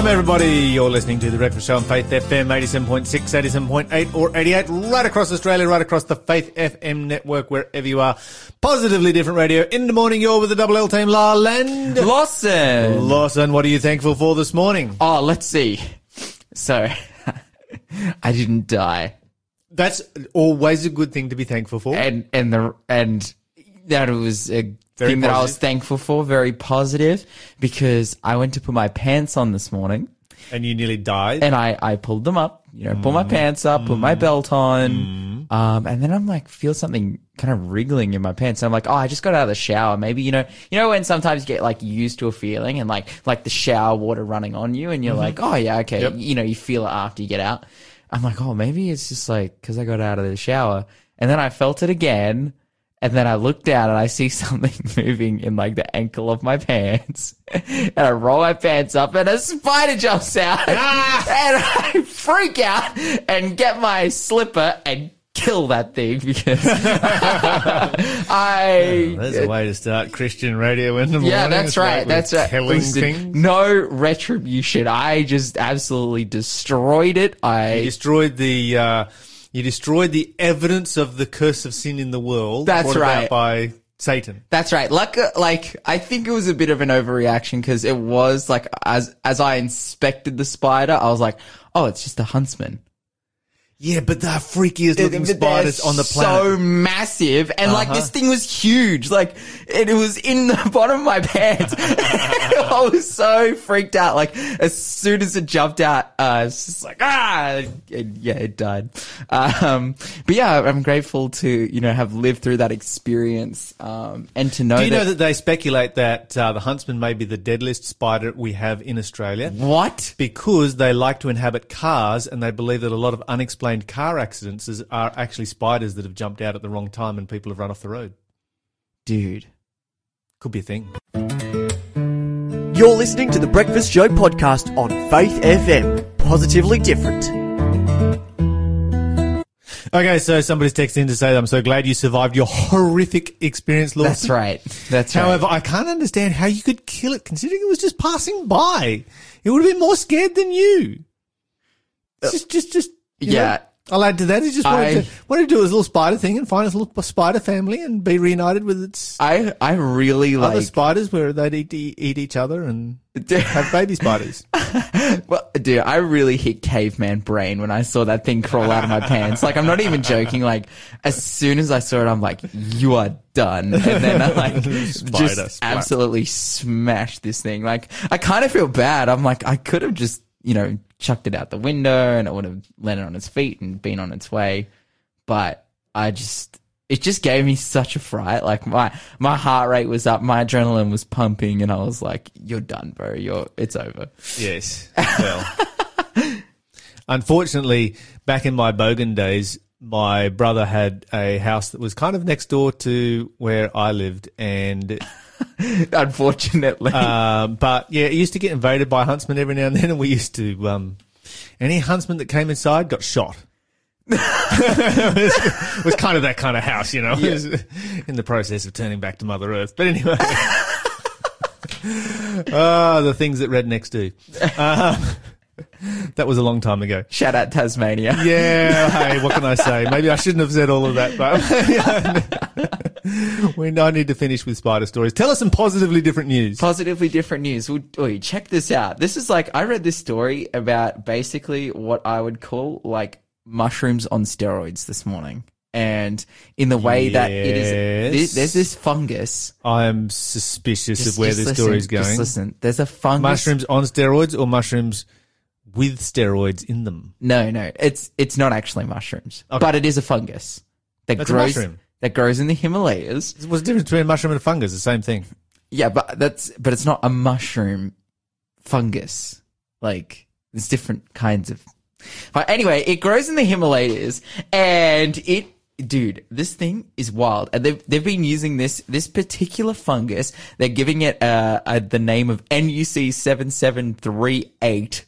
Welcome, everybody. You're listening to The Breakfast Show on Faith FM 87.6, 87.8, or 88, right across Australia, right across the Faith FM network, wherever you are. Positively different radio. In the morning, you're with the Double L team, Lyle and. Lawson. Lawson, what are you thankful for this morning? Oh, let's see. So, I didn't die, That's always a good thing to be thankful for. and and the and that was a Very thing that I was thankful for, very positive, because I went to put my pants on this morning, And you nearly died. and I I pulled them up, you know, pull my Mm. pants up, put my belt on, um, and then I'm like feel something kind of wriggling in my pants. And I'm like, oh, I just got out of the shower. Maybe you know, you know when sometimes you get like used to a feeling and like like the shower water running on you, and you're like, oh yeah, okay, Mm-hmm. Yep. you know, you feel it after you get out. I'm like, oh, maybe it's just like because I got out of the shower, and then I felt it again. And then I look down and I see something moving in like the ankle of my pants. And I roll my pants up and a spider jumps out. And I freak out and get my slipper and kill that thing because I. There's a way to start Christian radio in the morning. yeah, that's right. That's right. Listen, things. no retribution. I just absolutely destroyed it. You I. destroyed the uh, you destroyed the evidence of the curse of sin in the world. That's brought about right. by Satan. That's right. Like, uh, like I think it was a bit of an overreaction because it was like as as I inspected the spider, I was like, oh, it's just a huntsman. Yeah, but the freakiest looking but spiders on the planet. So massive, and like Uh-huh. this thing was huge. Like it, it was in the bottom of my pants. I was so freaked out. Like as soon as it jumped out, uh, it's just like ah, and yeah, it died. Um, but yeah, I'm grateful to you know have lived through that experience, um, and to know Do you that, know that they speculate that uh, the huntsman may be the deadliest spider we have in Australia? what Because they like to inhabit cars and they believe that a lot of unexplained car accidents is, are actually spiders that have jumped out at the wrong time and people have run off the road. dude. Could be a thing. You're listening to the Breakfast Show podcast on Faith FM. Positively different. Okay, so somebody's texted in to say, that I'm so glad you survived your horrific experience, Lawson. That's right. That's right. However, I can't understand how you could kill it considering it was just passing by. It would have been more scared than you. It's just, just, just, you Yeah. know, I'll add to that. He just wanted, I- to, wanted to do his little spider thing and find his little spider family and be reunited with its I I really other like. spiders where they'd eat, eat each other and have baby spiders. Well, dude, I really hit caveman brain when I saw that thing crawl out of my pants. Like, I'm not even joking. Like, as soon as I saw it, I'm like, "You are done." And then I like Spider just splat. absolutely smashed this thing. Like, I kind of feel bad. I'm like, I could have just, you know, chucked it out the window and it would have landed on its feet and been on its way. But I just. It just gave me such a fright. Like my my heart rate was up, my adrenaline was pumping, and I was like, "You're done, bro. You're it's over." Yes. Well, unfortunately, back in my Bogan days, my brother had a house that was kind of next door to where I lived, and Unfortunately, um, but yeah, it used to get invaded by huntsmen every now and then, and we used to um, any huntsman that came inside got shot. it, was, was kind of that kind of house, you know. It was in the process of turning back to Mother Earth, but anyway. Ah, the things that rednecks do. Um, that was a long time ago. Shout out Tasmania. Yeah, hey, what can I say? Maybe I shouldn't have said all of that, but we I need to finish with spider stories. Tell us some positively different news. Positively different news. Well, Oi, check this out. This is like I read this story about basically what I would call like mushrooms on steroids this morning, and in the way that it is, this, there's this fungus. I am suspicious Just- of where this listen, story is Just going. listen, there's a fungus. Mushrooms on steroids or mushrooms with steroids in them? No, no, it's it's not actually mushrooms, Okay. but it is a fungus that That's a grows mushroom. That grows in the Himalayas. What's the difference between a mushroom and a fungus? The same thing. Yeah, but that's but it's not a mushroom fungus. Like there's different kinds of. But anyway, it grows in the Himalayas, and it, dude, this thing is wild. And they've they've been using this this particular fungus. They're giving it uh, uh the name of NUC seven seven three eight.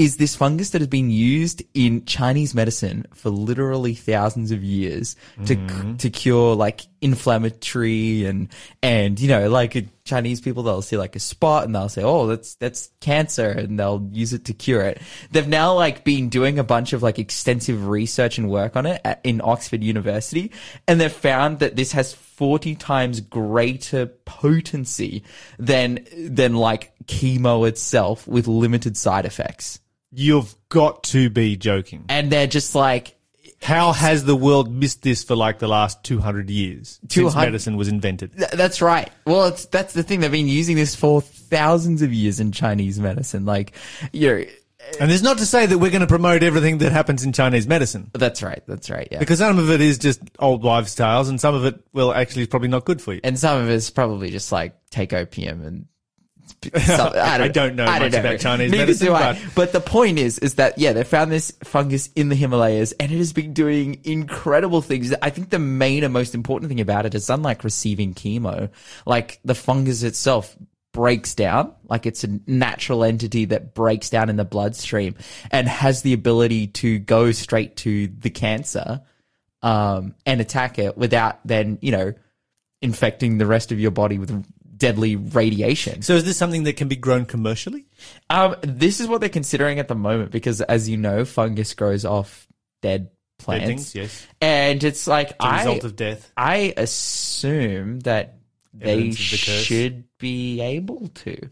Is this fungus that has been used in Chinese medicine for literally thousands of years to to cure like inflammatory and and you know like uh, Chinese people they'll see like a spot and they'll say oh that's that's cancer and they'll use it to cure it. They've now like been doing a bunch of like extensive research and work on it at, in Oxford University and they've found that this has 40 times greater potency than than like chemo itself with limited side effects. You've got to be joking. And they're just like How has the world missed this for like the last 200 years since 200 medicine was invented? Th- That's right. Well, it's, that's the thing. They've been using this for thousands of years in Chinese medicine. Like, you And it's not to say that we're going to promote everything that happens in Chinese medicine. that's right. That's right. Yeah. Because some of it is just old wives' tales and some of it, well, actually is probably not good for you. and some of it's probably just like take opium and. Some- I don't know much about Chinese Neither medicine, do I. but- But the point is, is that yeah, they found this fungus in the Himalayas, and it has been doing incredible things. I think the main and most important thing about it is, unlike receiving chemo, like the fungus itself breaks down, like it's a natural entity that breaks down in the bloodstream and has the ability to go straight to the cancer um, and attack it without then you know infecting the rest of your body with deadly radiation. So is this something that can be grown commercially? Um, this is what they're considering at the moment because, as you know, fungus grows off dead plants, things, yes. and it's like The I, result of death. I assume that they Evidence of the should be able to.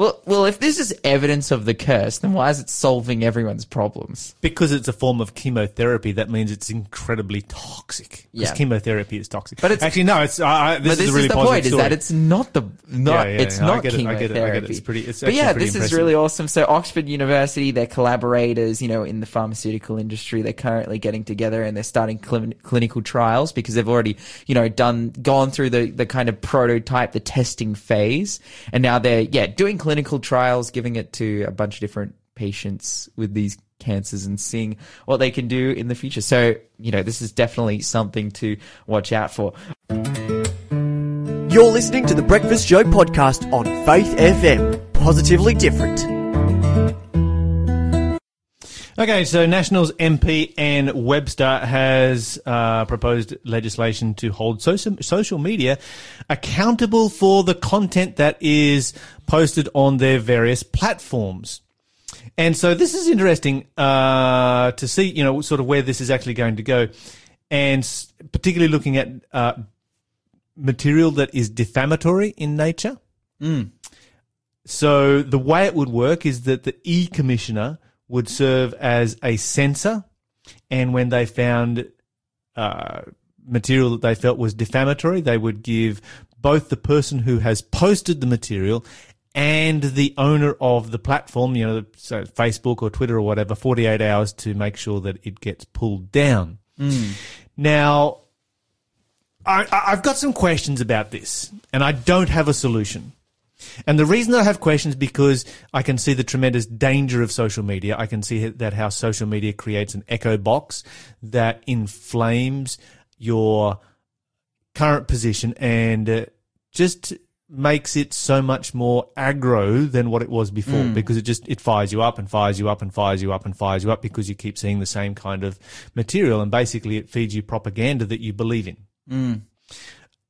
Well, well, if this is evidence of the curse, then why is it solving everyone's problems? Because it's a form of chemotherapy, that means it's incredibly toxic. Because Yeah. chemotherapy is toxic. But it's- actually no. It's I- this but is this a really is the positive point: is that it's not the not Yeah, yeah, it's yeah, I not get it, I get it, I get it. It's pretty- it's but actually yeah, pretty this is impressive. really awesome. So Oxford University, their collaborators, you know, in the pharmaceutical industry, they're currently getting together and they're starting cl- clinical trials because they've already, you know, done gone through the the kind of prototype, the testing phase, and now they're yeah doing clinical trials, giving it to a bunch of different patients with these cancers and seeing what they can do in the future. So, you know, this is definitely something to watch out for. You're listening to the Breakfast Show podcast on Faith FM. Positively different. Okay, so Nationals MP Anne Webster has uh, proposed legislation to hold social, social media accountable for the content that is posted on their various platforms. And so this is interesting uh, to see, you know, sort of where this is actually going to go, and particularly looking at uh, material that is defamatory in nature. So the way it would work is that the E commissioner would serve as a censor, and when they found uh, material that they felt was defamatory, they would give both the person who has posted the material and the owner of the platform, you know, so Facebook or Twitter or whatever, 48 hours to make sure that it gets pulled down. Now, I, I've got some questions about this, and I don't have a solution. And the reason I have questions because I can see the tremendous danger of social media. I can see that how social media creates an echo box that inflames your current position and uh, just makes it so much more aggro than what it was before because it just it fires you up and fires you up and fires you up and fires you up because you keep seeing the same kind of material and basically it feeds you propaganda that you believe in.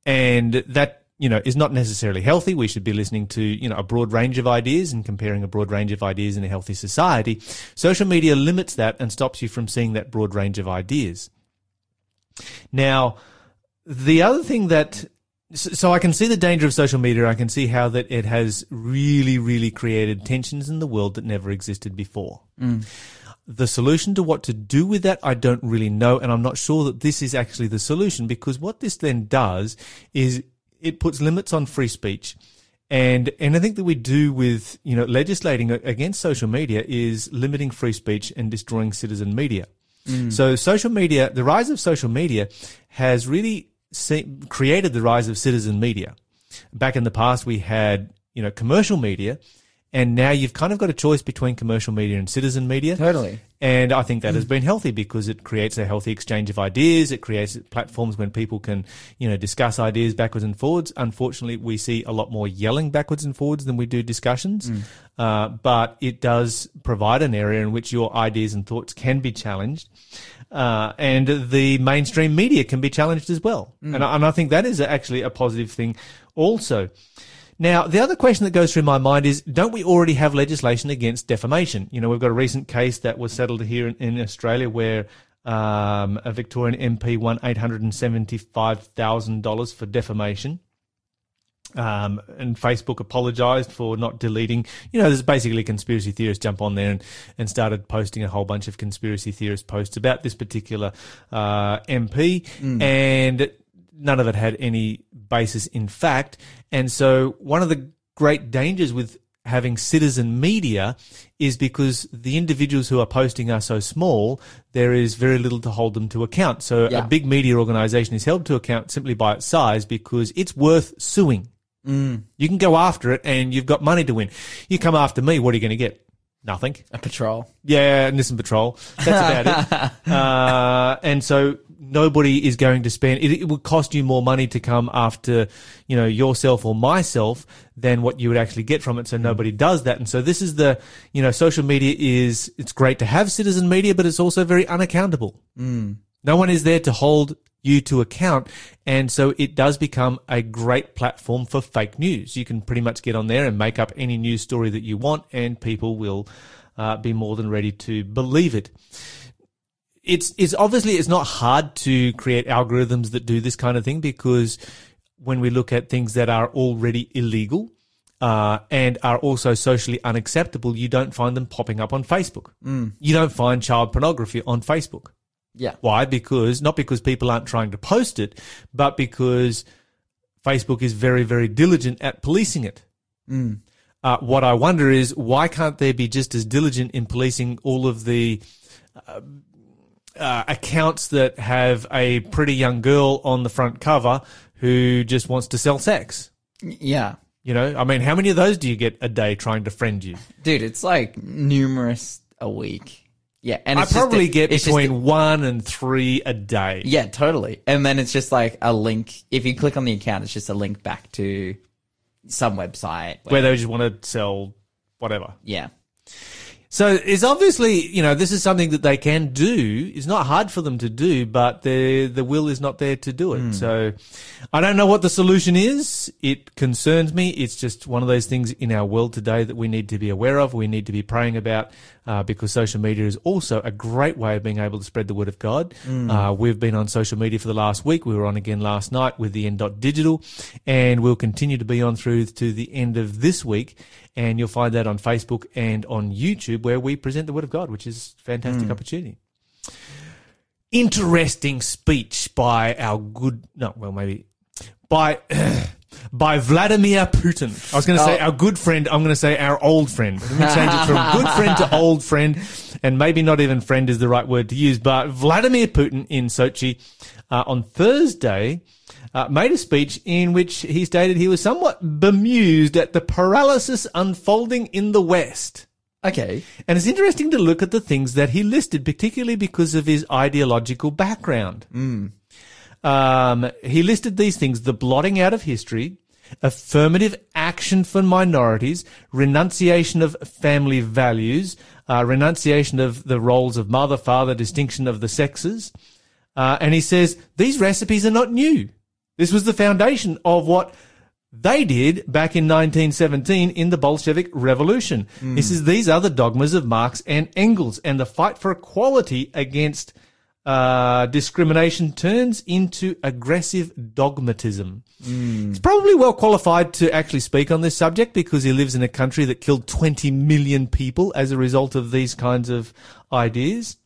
And that you know is not necessarily healthy we should be listening to you know a broad range of ideas and comparing a broad range of ideas in a healthy society social media limits that and stops you from seeing that broad range of ideas now the other thing that so I can see the danger of social media. I can see how that it has really, really created tensions in the world that never existed before. Mm. The solution to what to do with that, I don't really know, and I'm not sure that this is actually the solution because what this then does is it puts limits on free speech. And anything that we do with, you know, legislating against social media is limiting free speech and destroying citizen media. Mm. So social media, the rise of social media has really se- created the rise of citizen media. Back in the past, we had, you know, commercial media and now you've kind of got a choice between commercial media and citizen media. Totally. And I think that has been healthy because it creates a healthy exchange of ideas. It creates platforms when people can, you know, discuss ideas backwards and forwards. Unfortunately, we see a lot more yelling backwards and forwards than we do discussions. Uh, but it does provide an area in which your ideas and thoughts can be challenged. Uh, and the mainstream media can be challenged as well. And, I, and I think that is actually a positive thing also. Now, the other question that goes through my mind is, don't we already have legislation against defamation? You know, we've got a recent case that was settled here in, in Australia where um, a Victorian MP won $875,000 for defamation. Um, and Facebook apologized for not deleting. You know, there's basically conspiracy theorists jump on there and, and started posting a whole bunch of conspiracy theorist posts about this particular uh, MP, and none of it had any basis in fact. And so, one of the great dangers with having citizen media is because the individuals who are posting are so small, there is very little to hold them to account. So, Yeah. a big media organization is held to account simply by its size because it's worth suing. You can go after it and you've got money to win. You come after me, what are you going to get? Nothing. A patrol. Yeah, Nissan Patrol. That's about it. Uh, and so nobody is going to spend, it, it would cost you more money to come after, you know, yourself or myself than what you would actually get from it. So nobody does that. And so this is the, you know, social media is, it's great to have citizen media, but it's also very unaccountable. No one is there to hold you to account. And so it does become a great platform for fake news. You can pretty much get on there and make up any news story that you want, and people will uh, be more than ready to believe it. It's, it's obviously, it's not hard to create algorithms that do this kind of thing because when we look at things that are already illegal, uh, and are also socially unacceptable, you don't find them popping up on Facebook. You don't find child pornography on Facebook. Yeah. Why? Because not because people aren't trying to post it, but because Facebook is very, very diligent at policing it. Uh, what I wonder is why can't they be just as diligent in policing all of the uh, uh, accounts that have a pretty young girl on the front cover who just wants to sell sex? Yeah. You know, I mean, how many of those do you get a day trying to friend you? Dude, it's like numerous a week. Yeah. And I probably a- get just a- between one and three a day. Yeah, totally. And then it's just like a link. If you click on the account, it's just a link back to some website. where they just want to sell whatever. yeah. So it's obviously, you know, this is something that they can do. It's not hard for them to do, but the the will is not there to do it. So I don't know what the solution is. It concerns me. It's just one of those things in our world today that we need to be aware of. We need to be praying about uh, because social media is also a great way of being able to spread the word of God. Uh, we've been on social media for the last week. We were on again last night with the end digital, and we'll continue to be on through to the end of this week. And you'll find that on Facebook and on YouTube where we present the word of God, which is a fantastic opportunity. Interesting speech by our good, no, well, maybe by, by Vladimir Putin. I was going to say Oh. our good friend. I'm going to say our old friend. Let me change it from good friend to old friend. And maybe not even friend is the right word to use, but Vladimir Putin in Sochi uh, on Thursday uh, made a speech in which he stated he was somewhat bemused at the paralysis unfolding in the West. Okay. And it's interesting to look at the things that he listed, particularly because of his ideological background. Um, he listed these things the blotting out of history, affirmative action for minorities, renunciation of family values, uh, renunciation of the roles of mother, father, distinction of the sexes. Uh, and he says these recipes are not new. This was the foundation of what they did back in 1917 in the Bolshevik Revolution. He says these are the dogmas of Marx and Engels, and the fight for equality against uh, discrimination turns into aggressive dogmatism. He's probably well qualified to actually speak on this subject because he lives in a country that killed 20 million people as a result of these kinds of ideas.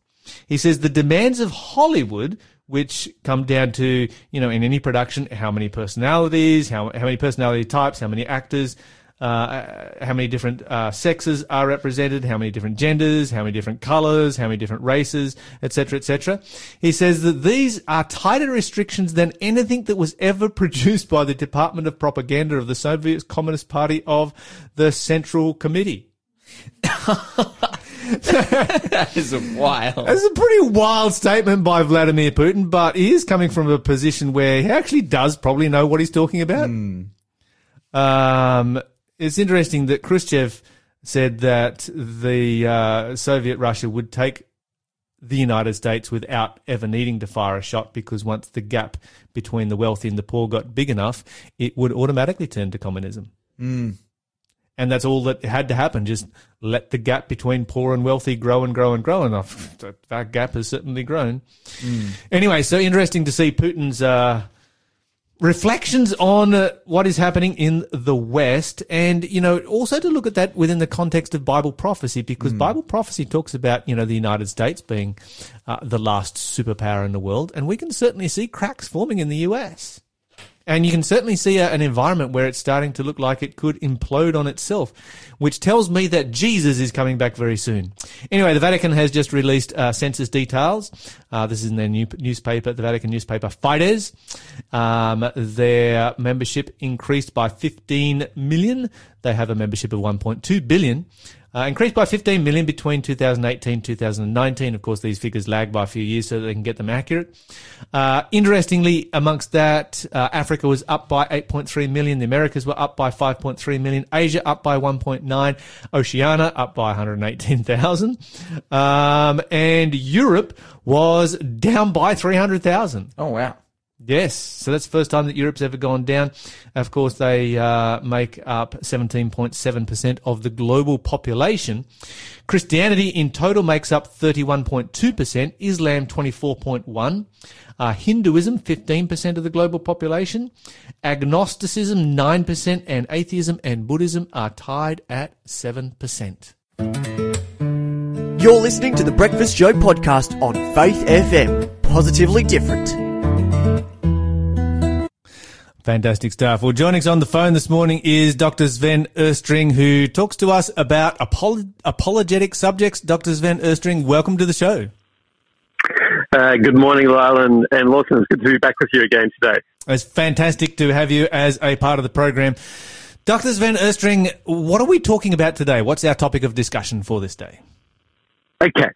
He says the demands of Hollywood, which come down to, you know, in any production, how many personalities, how, how many personality types, how many actors, uh, how many different uh, sexes are represented, how many different genders, how many different colors, how many different races, etc., etc. He says that these are tighter restrictions than anything that was ever produced by the Department of Propaganda of the Soviet Communist Party of the Central Committee. that is wild. That's a pretty wild statement by Vladimir Putin, but he is coming from a position where he actually does probably know what he's talking about. Um, it's interesting that Khrushchev said that the uh, Soviet Russia would take the United States without ever needing to fire a shot because once the gap between the wealthy and the poor got big enough, it would automatically turn to communism. And that's all that had to happen. Just let the gap between poor and wealthy grow and grow and grow. And that- that gap has certainly grown. Anyway, so interesting to see Putin's uh, reflections on uh, what is happening in the West, and you know, also to look at that within the context of Bible prophecy, because Bible prophecy talks about you know the United States being uh, the last superpower in the world, and we can certainly see cracks forming in the US. And you can certainly see a, an environment where it's starting to look like it could implode on itself, which tells me that Jesus is coming back very soon. Anyway, the Vatican has just released uh, census details. Uh, this is in their new newspaper, the Vatican newspaper Fides. Um, their membership increased by 15 million. They have a membership of 1.2 billion. Uh, increased by 15 million between 2018 2019. Of course, these figures lag by a few years so they can get them accurate. Uh, interestingly, amongst that, uh, Africa was up by 8.3 million. The Americas were up by 5.3 million. Asia up by 1.9. Oceania up by 118,000. Um, and Europe was down by 300,000. Oh wow. Yes, so that's the first time that Europe's ever gone down. Of course, they uh, make up 17.7% of the global population. Christianity in total makes up 31.2%, Islam 24.1%, uh, Hinduism 15% of the global population, agnosticism 9%, and atheism and Buddhism are tied at 7%. You're listening to the Breakfast Show podcast on Faith FM. Positively different. Fantastic stuff. Well, joining us on the phone this morning is Dr. Sven Oestring, who talks to us about apolo- apologetic subjects. Dr. Sven Oestring, welcome to the show. Uh, good morning, Lyle and, and Lawson. It's good to be back with you again today. It's fantastic to have you as a part of the program. Dr. Sven Oestring, what are we talking about today? What's our topic of discussion for this day? Okay.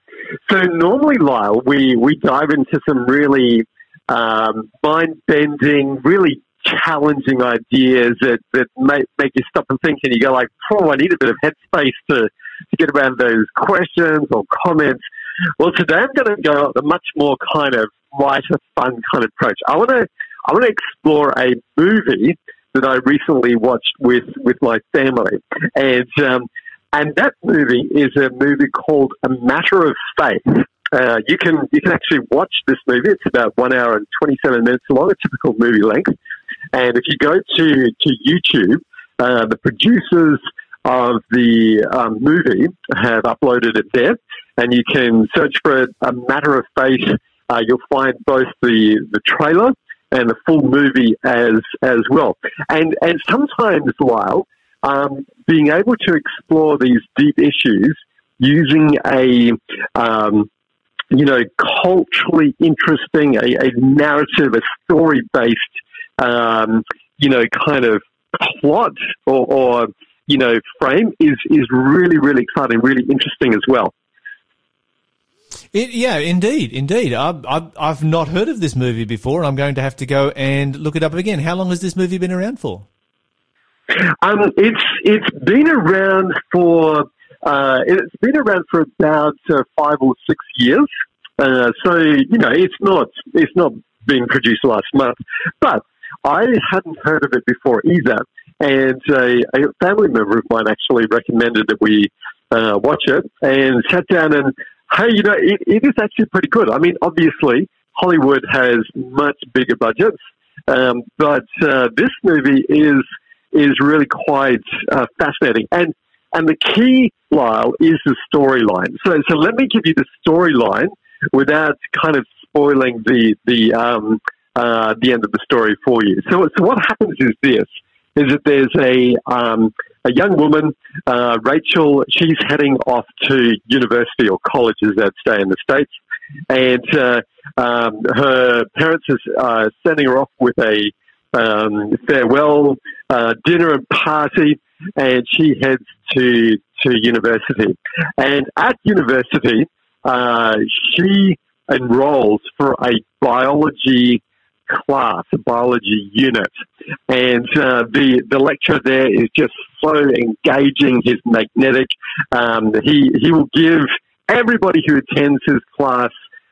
So normally, Lyle, we, we dive into some really um, mind-bending, really challenging ideas that, that make, make you stop and think and you go like, oh, I need a bit of headspace to, to get around those questions or comments. Well, today I'm going to go a much more kind of lighter, fun kind of approach. I want to I want to explore a movie that I recently watched with with my family, and um, and that movie is a movie called A Matter of Faith. Uh, you can you can actually watch this movie. It's about one hour and twenty seven minutes long, a typical movie length. And if you go to to YouTube, uh, the producers of the um, movie have uploaded it there, and you can search for it. A Matter of Faith. Uh, you'll find both the the trailer and the full movie as as well. And and sometimes, Lyle, um, being able to explore these deep issues using a um, you know culturally interesting, a, a narrative, a story based, um, you know, kind of plot or, or you know frame is is really really exciting, really interesting as well. It, yeah, indeed, indeed. I've, I've, I've not heard of this movie before. and I'm going to have to go and look it up again. How long has this movie been around for? Um, it's it's been around for uh, it's been around for about uh, five or six years. Uh, so you know, it's not it's not been produced last month, but I hadn't heard of it before either. And a, a family member of mine actually recommended that we uh, watch it and sat down and hey, you know, it, it is actually pretty good. I mean, obviously Hollywood has much bigger budgets, um, but uh, this movie is is really quite uh, fascinating. And and the key, Lyle, is the storyline. So so let me give you the storyline without kind of spoiling the the um, uh, the end of the story for you. So so what happens is this: is that there's a um, a young woman, uh, Rachel. She's heading off to university or college, as they'd in the states, and uh, um, her parents are uh, sending her off with a um, farewell uh, dinner and party, and she heads to to university. And at university, uh, she enrolls for a biology class, a biology unit. And uh, the the lecturer there is just so engaging. He's magnetic. Um, he he will give everybody who attends his class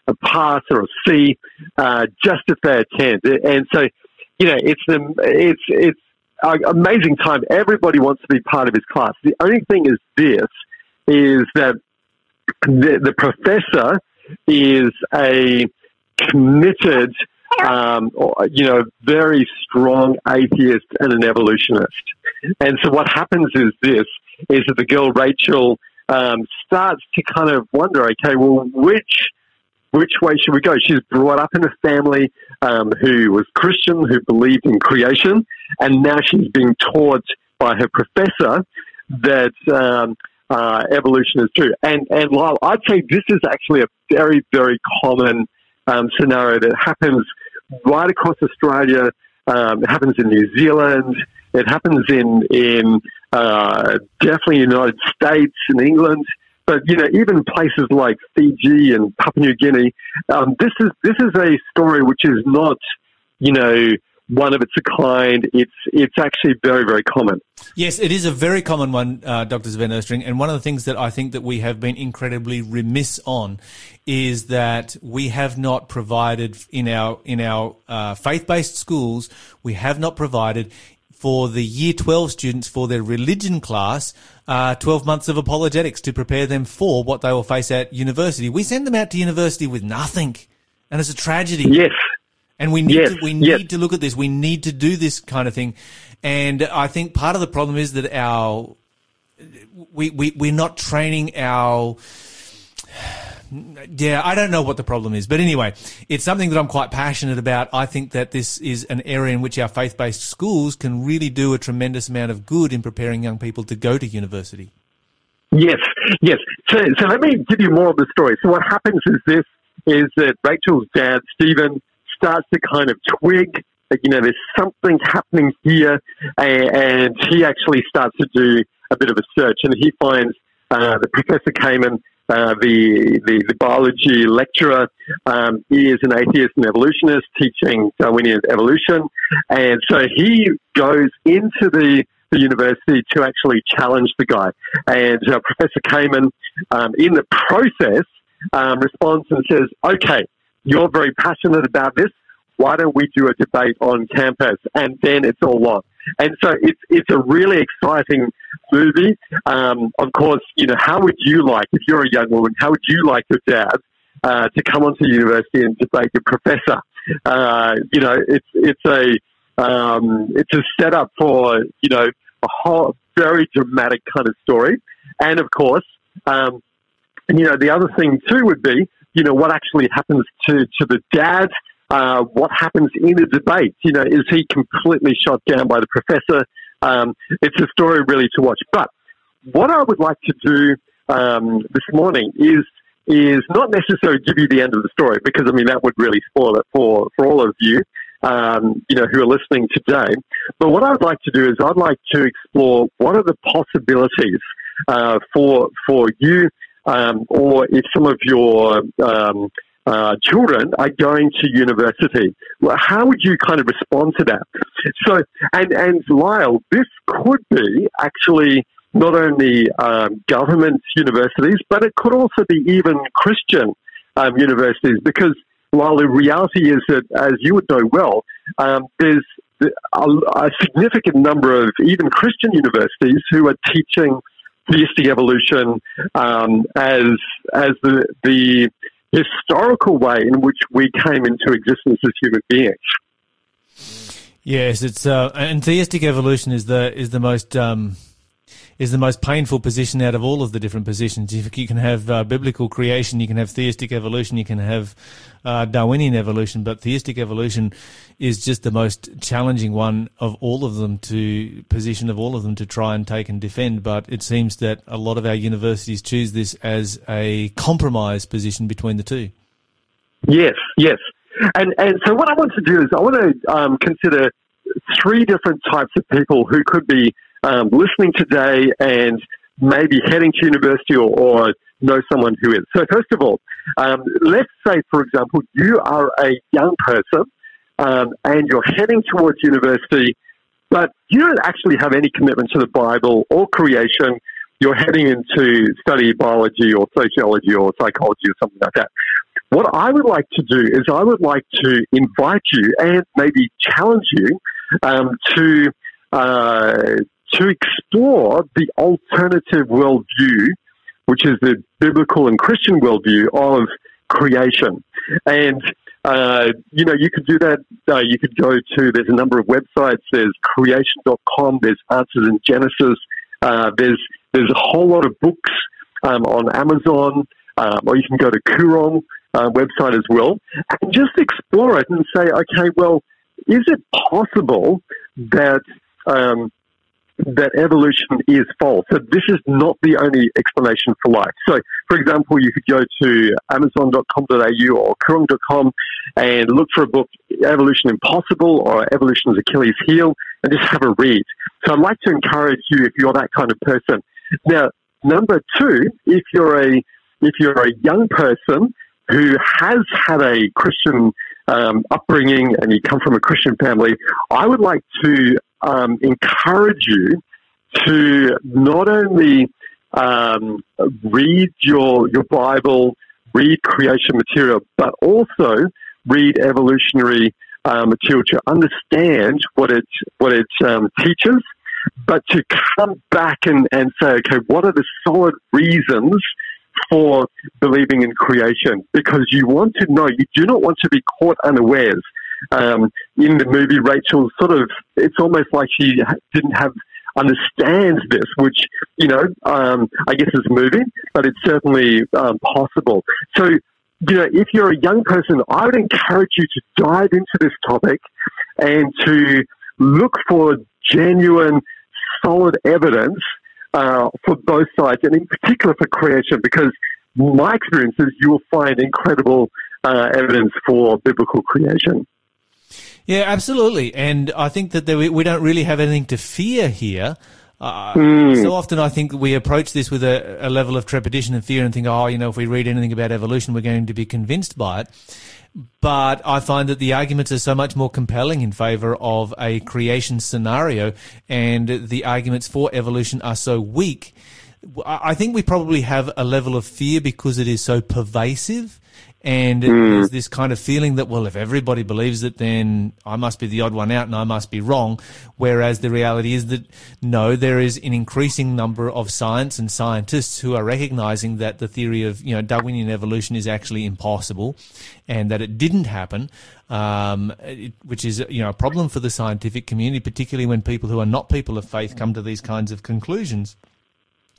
a pass or a C uh, just if they attend. And so, you know, it's the it's it's an amazing time. Everybody wants to be part of his class. The only thing is this is that the, the professor is a committed, um, you know, very strong atheist and an evolutionist. And so what happens is this, is that the girl Rachel um, starts to kind of wonder, okay, well, which which way should we go? She's brought up in a family um, who was Christian, who believed in creation, and now she's being taught by her professor that um, uh, evolution is true. And and Lyle, I'd say this is actually a very very common um, scenario that happens right across Australia. Um, it happens in New Zealand. It happens in in uh, definitely United States and England. But you know, even places like Fiji and Papua New Guinea, um, this is this is a story which is not, you know, one of its kind. It's it's actually very very common. Yes, it is a very common one, uh, Dr. Sven Oestring. And one of the things that I think that we have been incredibly remiss on is that we have not provided in our in our uh, faith based schools. We have not provided for the year 12 students for their religion class, uh, 12 months of apologetics to prepare them for what they will face at university. We send them out to university with nothing. And it's a tragedy. Yes. And we need yes, to, we need yes. to look at this. We need to do this kind of thing. And I think part of the problem is that our we we we're not training our yeah, I don't know what the problem is, but anyway, it's something that I'm quite passionate about. I think that this is an area in which our faith-based schools can really do a tremendous amount of good in preparing young people to go to university. Yes, yes. So, so let me give you more of the story. So what happens is this, is that Rachel's dad, Stephen, starts to kind of twig that, you know, there's something happening here, and he actually starts to do a bit of a search, and he finds uh, the Professor Kamen, uh, the, the, the biology lecturer, um, he is an atheist and evolutionist teaching Darwinian evolution, and so he goes into the the university to actually challenge the guy. And uh, Professor Kamen, um, in the process, um, responds and says, "Okay, you're very passionate about this. Why don't we do a debate on campus?" And then it's all on. And so it's it's a really exciting movie. Um, of course, you know, how would you like if you're a young woman? How would you like your dad uh, to come onto university and debate your professor? Uh, you know, it's it's a um, it's a setup for you know a whole very dramatic kind of story, and of course, um, you know the other thing too would be you know what actually happens to to the dad. Uh, what happens in the debate? You know, is he completely shot down by the professor? Um, it's a story really to watch. But what I would like to do um, this morning is is not necessarily give you the end of the story because I mean that would really spoil it for for all of you um, you know, who are listening today. But what I'd like to do is I'd like to explore what are the possibilities uh, for for you, um, or if some of your um, uh, children are going to university. Well, how would you kind of respond to that? So, and and Lyle, this could be actually not only um, government universities, but it could also be even Christian um, universities because while the reality is that, as you would know well, um, there's a, a, significant number of even Christian universities who are teaching theistic evolution um, as as the the historical way in which we came into existence as human beings. Yes, it's uh, and theistic evolution is the is the most um, is the most painful position out of all of the different positions. If you can have uh, biblical creation, you can have theistic evolution, you can have uh, Darwinian evolution, but theistic evolution is just the most challenging one of all of them to position of all of them to try and take and defend. But it seems that a lot of our universities choose this as a compromise position between the two. Yes, yes. And, and so what I want to do is I want to um, consider three different types of people who could be um, listening today and maybe heading to university or, or, know someone who is. So first of all, um, let's say, for example, you are a young person um, and you're heading towards university, but you don't actually have any commitment to the Bible or creation. You're heading into study biology or sociology or psychology or something like that. What I would like to do is I would like to invite you and maybe challenge you um, to uh, to explore the alternative worldview, which is the biblical and Christian worldview of creation. And, uh, you know, you could do that. Uh, you could go to, there's a number of websites. There's creation.com. There's Answers in Genesis. Uh, there's, there's a whole lot of books um, on Amazon, um, or you can go to Koorong uh, website as well, and just explore it and say, okay, well, is it possible that um, that evolution is false. So this is not the only explanation for life. So, for example, you could go to amazon.com.au or koorong.com and look for a book, Evolution Impossible or Evolution's Achilles Heel, and just have a read. So I'd like to encourage you if you're that kind of person. Now, number two, if you're a if you're a young person who has had a Christian um, upbringing and you come from a Christian family, I would like to um, encourage you to not only um, read your your Bible, read creation material, but also read evolutionary uh, material to understand what it what it um, teaches, but to come back and, and say, okay, what are the solid reasons for believing in creation? Because you want to know, you do not want to be caught unawares um, in the movie, Rachel sort of, it's almost like she didn't have, understands this, which, you know, um, I guess is moving, but it's certainly um, possible. So, you know, if you're a young person, I would encourage you to dive into this topic and to look for genuine, solid evidence uh, for both sides, and in particular for creation, because my experience is you will find incredible uh, evidence for biblical creation. Yeah, absolutely. And I think that there, we don't really have anything to fear here. Uh, mm. So often I think we approach this with a, a, level of trepidation and fear and think, oh, you know, if we read anything about evolution, we're going to be convinced by it. But I find that the arguments are so much more compelling in favor of a creation scenario and the arguments for evolution are so weak. I think we probably have a level of fear because it is so pervasive and mm. there's this kind of feeling that, well, if everybody believes it, then I must be the odd one out and I must be wrong. Whereas the reality is that no, there is an increasing number of science and scientists who are recognizing that the theory of, you know, Darwinian evolution is actually impossible and that it didn't happen. Um, it, which is, you know, a problem for the scientific community, particularly when people who are not people of faith come to these kinds of conclusions.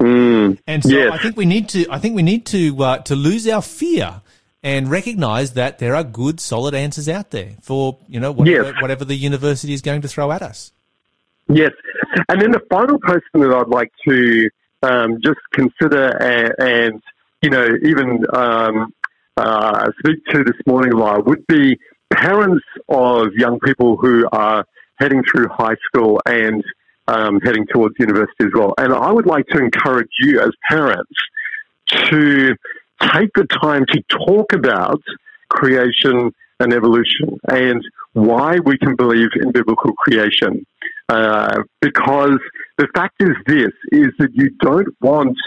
Mm, and so. I think we need to, I think we need to, uh, to lose our fear and recognize that there are good, solid answers out there for, you know, whatever, yes. whatever the university is going to throw at us. Yes. And then the final person that I'd like to um, just consider and, and, you know, even um, uh, speak to this morning, Lyle, would be parents of young people who are heading through high school and um, heading towards university as well. And I would like to encourage you as parents to take the time to talk about creation and evolution and why we can believe in biblical creation. Uh, because the fact is this, is that you don't want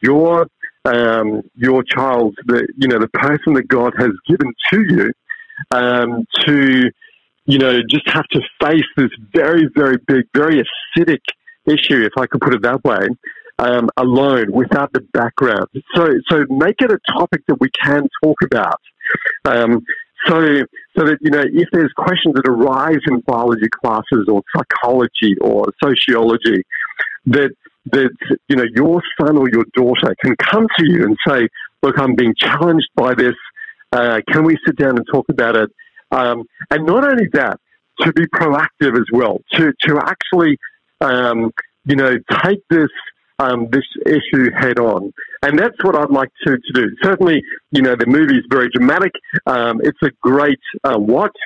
your, um, your child, the, you know, the person that God has given to you, um, to, you know, just have to face this very, very big, very acidic issue, if I could put it that way, um, alone without the background. So, so make it a topic that we can talk about. Um, so, so that you know, if there's questions that arise in biology classes or psychology or sociology, that that you know your son or your daughter can come to you and say, "Look, I'm being challenged by this. Uh, can we sit down and talk about it?" Um, and not only that, to be proactive as well, to to actually um, you know take this um, this issue head on. And that's what I'd like to, to do. Certainly, you know, the movie is very dramatic. Um, it's a great uh, watch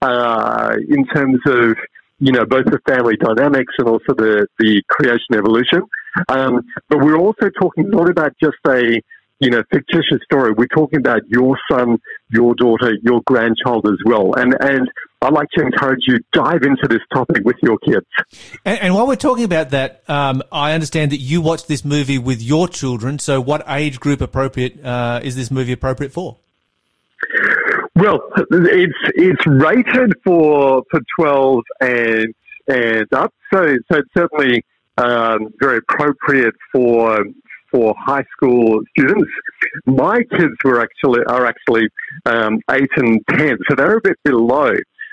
uh, in terms of, you know, both the family dynamics and also the, the creation evolution. Um, but we're also talking not about just a, you know, fictitious story. We're talking about your son, your daughter, your grandchild as well. And, and I'd like to encourage you dive into this topic with your kids. And, and while we're talking about that, um, I understand that you watched this movie with your children. So, what age group appropriate uh, is this movie appropriate for? Well, it's it's rated for for twelve and and up, so so it's certainly um, very appropriate for for high school students. My kids were actually are actually um, eight and ten, so they're a bit below.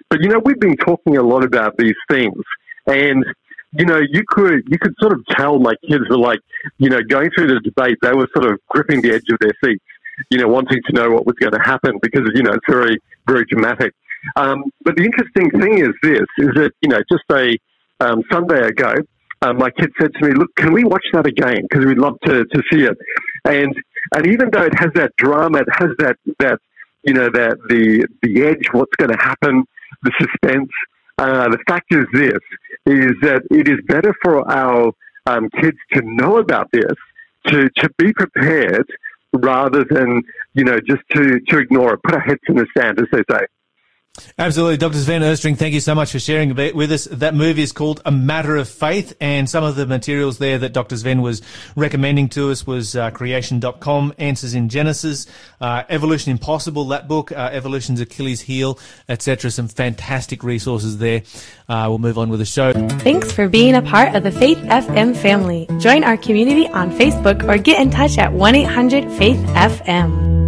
But you know, we've been talking a lot about these things, and you know, you could you could sort of tell my kids were like, you know, going through the debate, they were sort of gripping the edge of their seats, you know, wanting to know what was going to happen because you know it's very very dramatic. Um, but the interesting thing is this: is that you know, just a um, Sunday ago, uh, my kid said to me, "Look, can we watch that again? Because we'd love to, to see it." And and even though it has that drama, it has that that you know that the the edge, what's going to happen, the suspense. Uh, the fact is this: is that it is better for our um, kids to know about this, to to be prepared, rather than you know just to to ignore it, put our heads in the sand, as they say. Absolutely. Dr. Sven Oestring, thank you so much for sharing with us. That movie is called A Matter of Faith, and some of the materials there that Dr. Sven was recommending to us was uh, creation.com, Answers in Genesis, uh, Evolution Impossible, that book, uh, Evolution's Achilles Heel, etc. Some fantastic resources there. Uh, we'll move on with the show. Thanks for being a part of the Faith FM family. Join our community on Facebook or get in touch at 1 800 Faith FM.